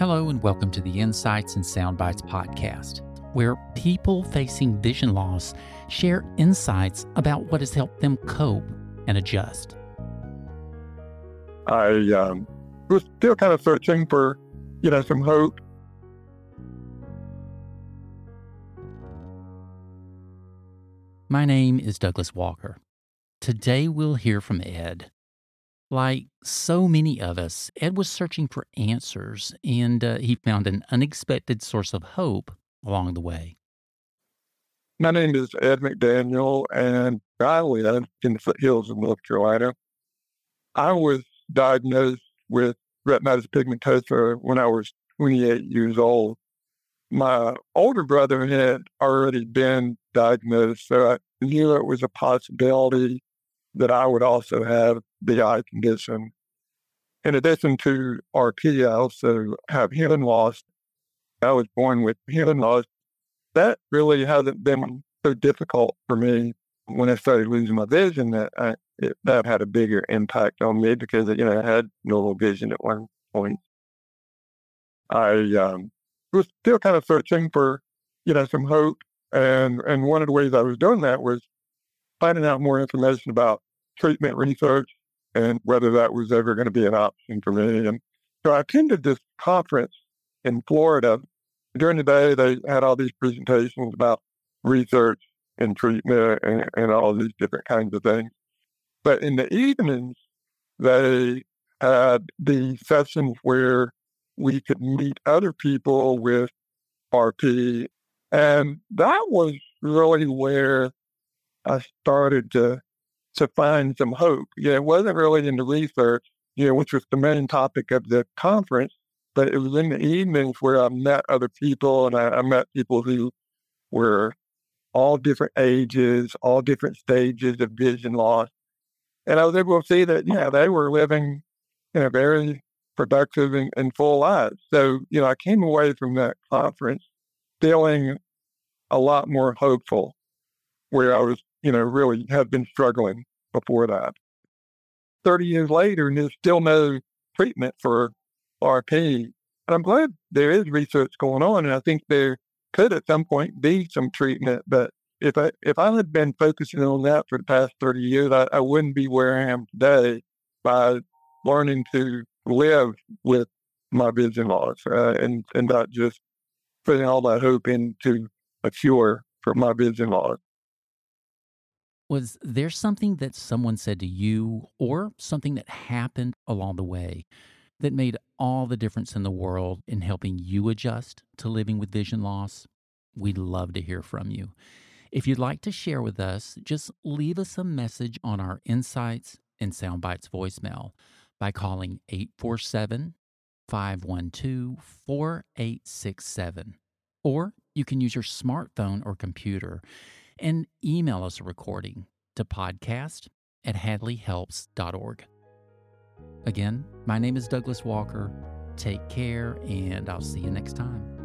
Hello, and welcome to the Insights and Soundbites podcast, where people facing vision loss share insights about what has helped them cope and adjust. I um, was still kind of searching for, you know, some hope. My name is Douglas Walker. Today we'll hear from Ed. Like so many of us, Ed was searching for answers and uh, he found an unexpected source of hope along the way. My name is Ed McDaniel, and I live in the foothills of North Carolina. I was diagnosed with retinitis pigmentosa when I was 28 years old. My older brother had already been diagnosed, so I knew it was a possibility that I would also have the eye condition. In addition to RP, I also have hearing loss. I was born with hearing loss. That really hasn't been so difficult for me when I started losing my vision that I, it, that had a bigger impact on me because, you know, I had normal vision at one point. I um, was still kind of searching for, you know, some hope. And, and one of the ways I was doing that was finding out more information about treatment research and whether that was ever going to be an option for me. And so I attended this conference in Florida. During the day, they had all these presentations about research and treatment and, and all these different kinds of things. But in the evenings, they had the sessions where we could meet other people with RP. And that was really where I started to to find some hope. Yeah, it wasn't really in the research, you know, which was the main topic of the conference, but it was in the evenings where I met other people and I, I met people who were all different ages, all different stages of vision loss. And I was able to see that, yeah, they were living, you know, very productive and, and full lives. So, you know, I came away from that conference feeling a lot more hopeful where I was you know, really had been struggling before that. 30 years later, and there's still no treatment for RP. And I'm glad there is research going on, and I think there could at some point be some treatment. But if I if I had been focusing on that for the past 30 years, I, I wouldn't be where I am today by learning to live with my vision loss uh, and, and not just putting all that hope into a cure for my vision loss. Was there something that someone said to you or something that happened along the way that made all the difference in the world in helping you adjust to living with vision loss? We'd love to hear from you. If you'd like to share with us, just leave us a message on our Insights and Soundbites voicemail by calling 847 512 4867. Or you can use your smartphone or computer and email us a recording to podcast at hadleyhelps.org. Again, my name is Douglas Walker. Take care, and I'll see you next time.